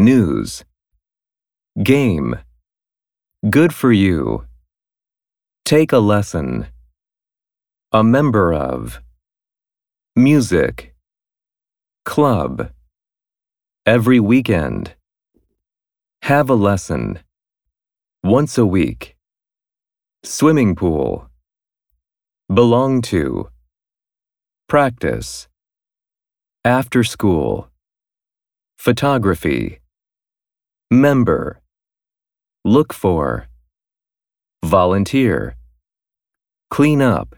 news, game, good for you, take a lesson, a member of, music, club, every weekend, have a lesson, once a week, swimming pool, belong to, practice, after school, photography, member, look for, volunteer, clean up,